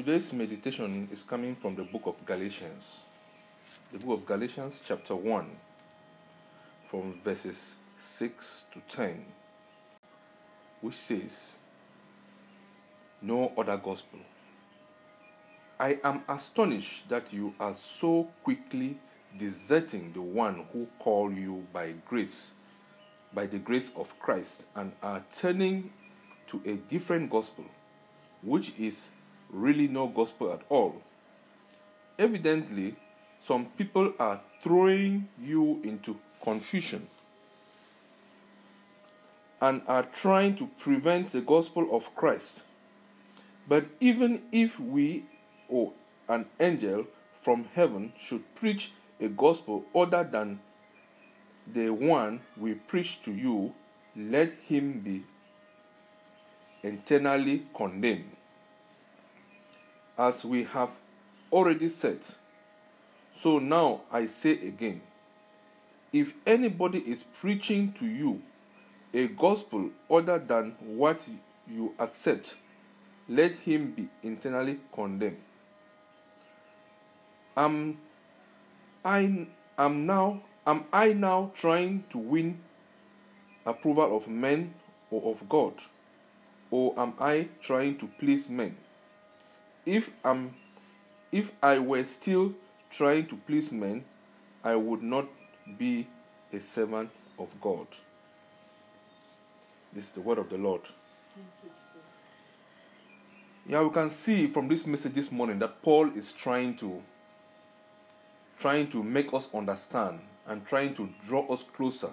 Today's meditation is coming from the book of Galatians. The book of Galatians, chapter 1, from verses 6 to 10, which says, No other gospel. I am astonished that you are so quickly deserting the one who called you by grace, by the grace of Christ, and are turning to a different gospel, which is really no gospel at all. Evidently, some people are throwing you into confusion and are trying to prevent the gospel of Christ. But even if we or an angel from heaven should preach a gospel other than the one we preach to you, let him be eternally condemned. As we have already said, so now I say again if anybody is preaching to you a gospel other than what you accept, let him be internally condemned. Am I am now am I now trying to win approval of men or of God? Or am I trying to please men? If I'm if I were still trying to please men, I would not be a servant of God. This is the word of the Lord. Yeah, we can see from this message this morning that Paul is trying to trying to make us understand and trying to draw us closer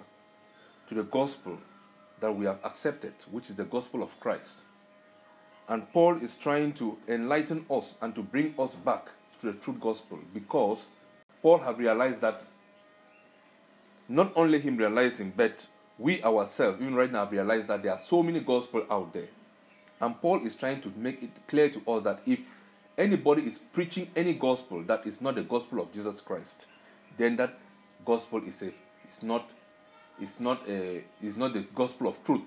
to the gospel that we have accepted, which is the gospel of Christ. And Paul is trying to enlighten us and to bring us back to the true gospel because Paul have realized that not only him realizing, but we ourselves, even right now, have realized that there are so many gospel out there. And Paul is trying to make it clear to us that if anybody is preaching any gospel that is not the gospel of Jesus Christ, then that gospel is a is not is not a is not the gospel of truth.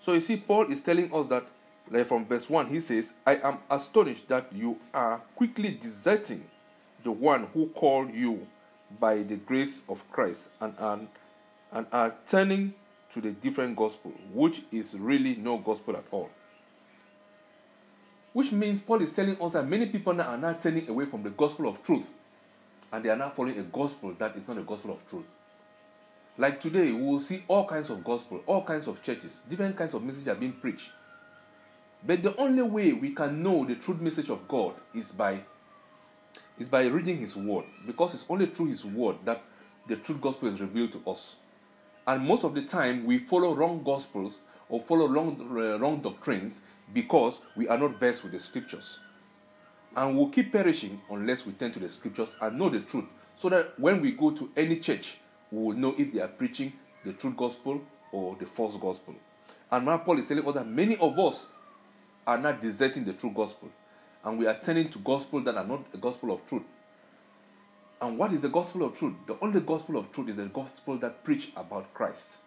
So you see, Paul is telling us that like from verse 1, he says, I am astonished that you are quickly deserting the one who called you by the grace of Christ and, and, and are turning to the different gospel, which is really no gospel at all. Which means Paul is telling us that many people now are now turning away from the gospel of truth and they are now following a gospel that is not a gospel of truth. Like today, we will see all kinds of gospel, all kinds of churches, different kinds of messages are being preached. But the only way we can know the truth message of God is by is by reading His Word, because it's only through His Word that the truth gospel is revealed to us. And most of the time, we follow wrong gospels or follow wrong, uh, wrong doctrines because we are not versed with the scriptures. And we'll keep perishing unless we turn to the scriptures and know the truth, so that when we go to any church, we will know if they are preaching the true gospel or the false gospel. And now Paul is telling us that many of us are not deserting the true gospel. And we are turning to gospel that are not the gospel of truth. And what is the gospel of truth? The only gospel of truth is the gospel that preach about Christ.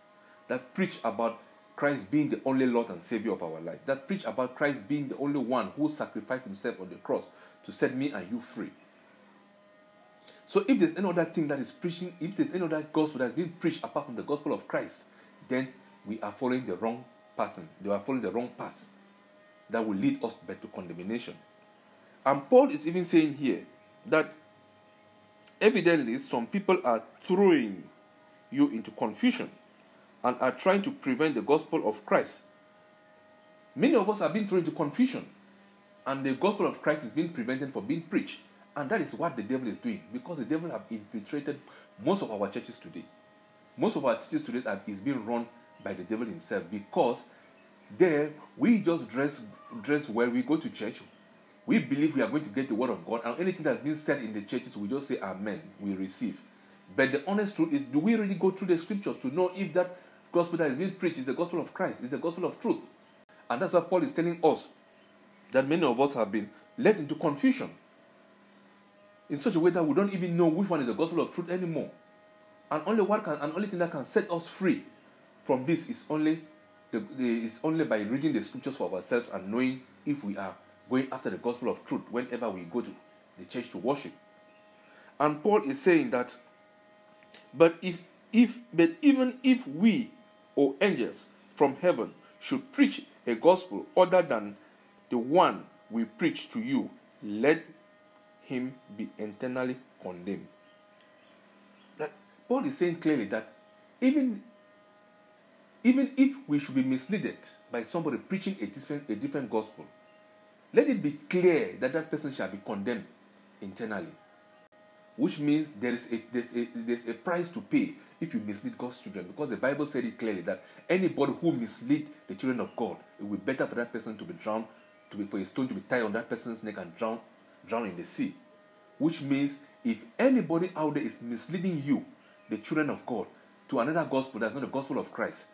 That preach about Christ being the only Lord and Savior of our life. That preach about Christ being the only one who sacrificed himself on the cross to set me and you free. So if there's any other thing that is preaching, if there's any other gospel that's being preached apart from the gospel of Christ, then we are following the wrong pattern. They are following the wrong path that will lead us back to condemnation. And Paul is even saying here that evidently some people are throwing you into confusion and are trying to prevent the gospel of Christ. Many of us are being thrown into confusion, and the gospel of Christ is being prevented from being preached. And that is what the devil is doing because the devil have infiltrated most of our churches today. Most of our churches today are, is being run by the devil himself because there we just dress dress well, we go to church, we believe we are going to get the word of God, and anything that's been said in the churches, we just say Amen, we receive. But the honest truth is, do we really go through the scriptures to know if that gospel that is being preached is the gospel of Christ, is the gospel of truth? And that's what Paul is telling us that many of us have been led into confusion in such a way that we don't even know which one is the gospel of truth anymore. And only one can, and only thing that can set us free from this is only the, the, is only by reading the scriptures for ourselves and knowing if we are going after the gospel of truth whenever we go to the church to worship. And Paul is saying that, but if if but even if we or angels from heaven should preach a gospel other than the one we preach to you, let him be internally condemned. That Paul is saying clearly that even even if we should be misled by somebody preaching a different, a different gospel, let it be clear that that person shall be condemned internally. Which means there is a, there's, a, there's a price to pay if you mislead God's children. Because the Bible said it clearly that anybody who mislead the children of God, it will be better for that person to be drowned, to be for a stone to be tied on that person's neck and drown, drown in the sea. Which means if anybody out there is misleading you, the children of God, to another gospel that's not the gospel of Christ,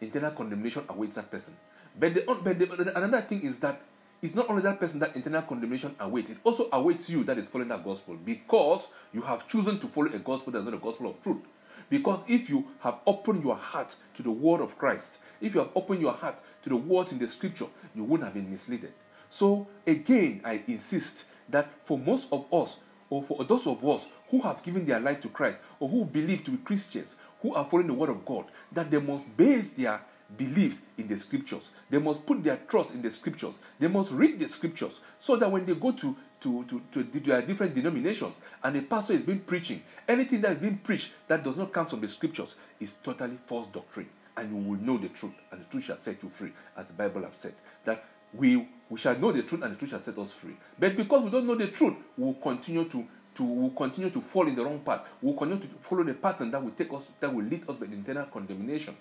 internal condemnation awaits that person. But, the, but the, another thing is that it's not only that person that internal condemnation awaits, it also awaits you that is following that gospel because you have chosen to follow a gospel that's not a gospel of truth. Because if you have opened your heart to the word of Christ, if you have opened your heart to the words in the scripture, you wouldn't have been misled. So, again, I insist that for most of us, or for those of us who have given their life to Christ, or who believe to be Christians, who are following the word of God, that they must base their beliefs in the scriptures. They must put their trust in the scriptures. They must read the scriptures so that when they go to, to, to, to, their different denominations and a pastor is being preaching, anything that is being preached that does not come from the scriptures is totally false doctrine. And you will know the truth, and the truth shall set you free, as the Bible has said. That we, we shall know the truth, and the truth shall set us free. But because we don't know the truth, we will continue to to will continue to fall in the wrong path. We'll continue to follow the pattern that will take us, that will lead us by internal condemnation.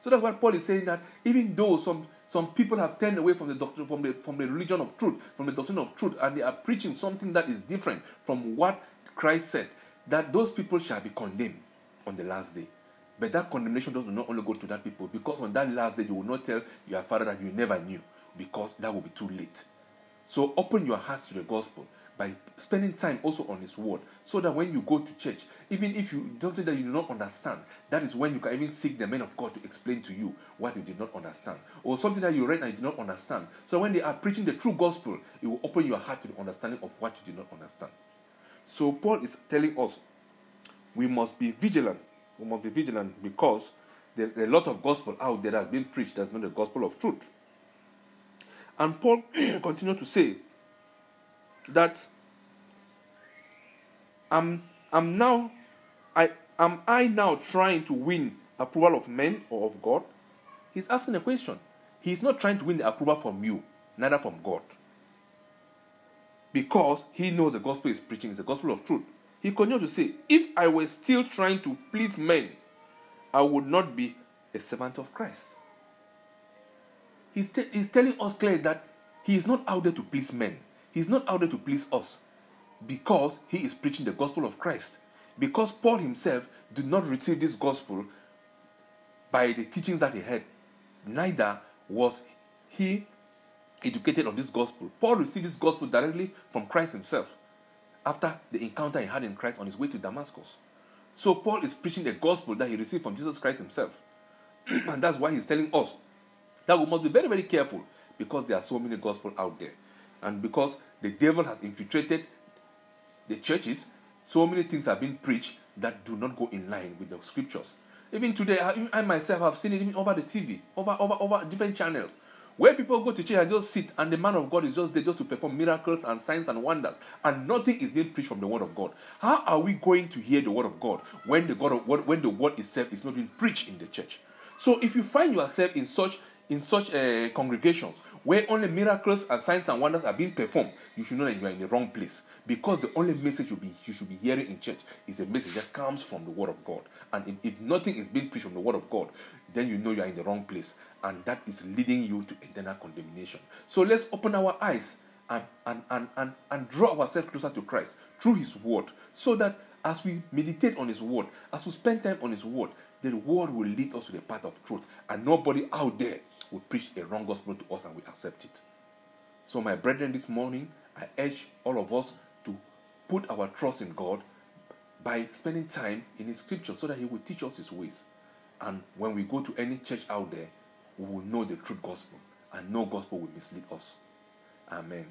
So that's why Paul is saying that even though some, some people have turned away from the doctrine, from the from the religion of truth, from the doctrine of truth, and they are preaching something that is different from what Christ said, that those people shall be condemned on the last day. But that condemnation does not only go to that people, because on that last day you will not tell your father that you never knew, because that will be too late. So open your hearts to the gospel by spending time also on His Word, so that when you go to church, even if you something that you do not understand, that is when you can even seek the men of God to explain to you what you did not understand, or something that you read and you did not understand. So when they are preaching the true gospel, it will open your heart to the understanding of what you did not understand. So Paul is telling us we must be vigilant. We must be vigilant because there are a lot of gospel out there that has been preached that's not the gospel of truth. And Paul continued to say that am am now I am I now trying to win approval of men or of God? He's asking a question. He's not trying to win the approval from you, neither from God. Because he knows the gospel is preaching is the gospel of truth. He continued to say, If I were still trying to please men, I would not be a servant of Christ. He's, te- he's telling us clearly that he is not out there to please men. He's not out there to please us because he is preaching the gospel of Christ. Because Paul himself did not receive this gospel by the teachings that he had, neither was he educated on this gospel. Paul received this gospel directly from Christ himself after the encounter he had in Christ on his way to Damascus. So Paul is preaching the gospel that he received from Jesus Christ himself. and that's why he's telling us that we must be very, very careful because there are so many gospel out there. And because the devil has infiltrated the churches, so many things have been preached that do not go in line with the scriptures. Even today, I, I myself have seen it even over the TV, over, over, over different channels, where people go to church and just sit, and the man of God is just there just to perform miracles and signs and wonders, and nothing is being preached from the word of God. How are we going to hear the word of God when the God of, when the word itself is not being preached in the church? So if you find yourself in such in such uh, congregations where only miracles and signs and wonders are being performed, you should know that you are in the wrong place. Because the only message you, be, you should be hearing in church is a message that comes from the Word of God. And if, if nothing is being preached from the Word of God, then you know you are in the wrong place. And that is leading you to eternal condemnation. So let's open our eyes and, and, and, and, and draw ourselves closer to Christ through His Word. So that as we meditate on His Word, as we spend time on His Word, the Word will lead us to the path of truth. And nobody out there will preach a wrong gospel to us and we accept it. So, my brethren, this morning, I urge all of us to put our trust in God by spending time in His scripture so that He will teach us His ways. And when we go to any church out there, we will know the true gospel, and no gospel will mislead us. Amen.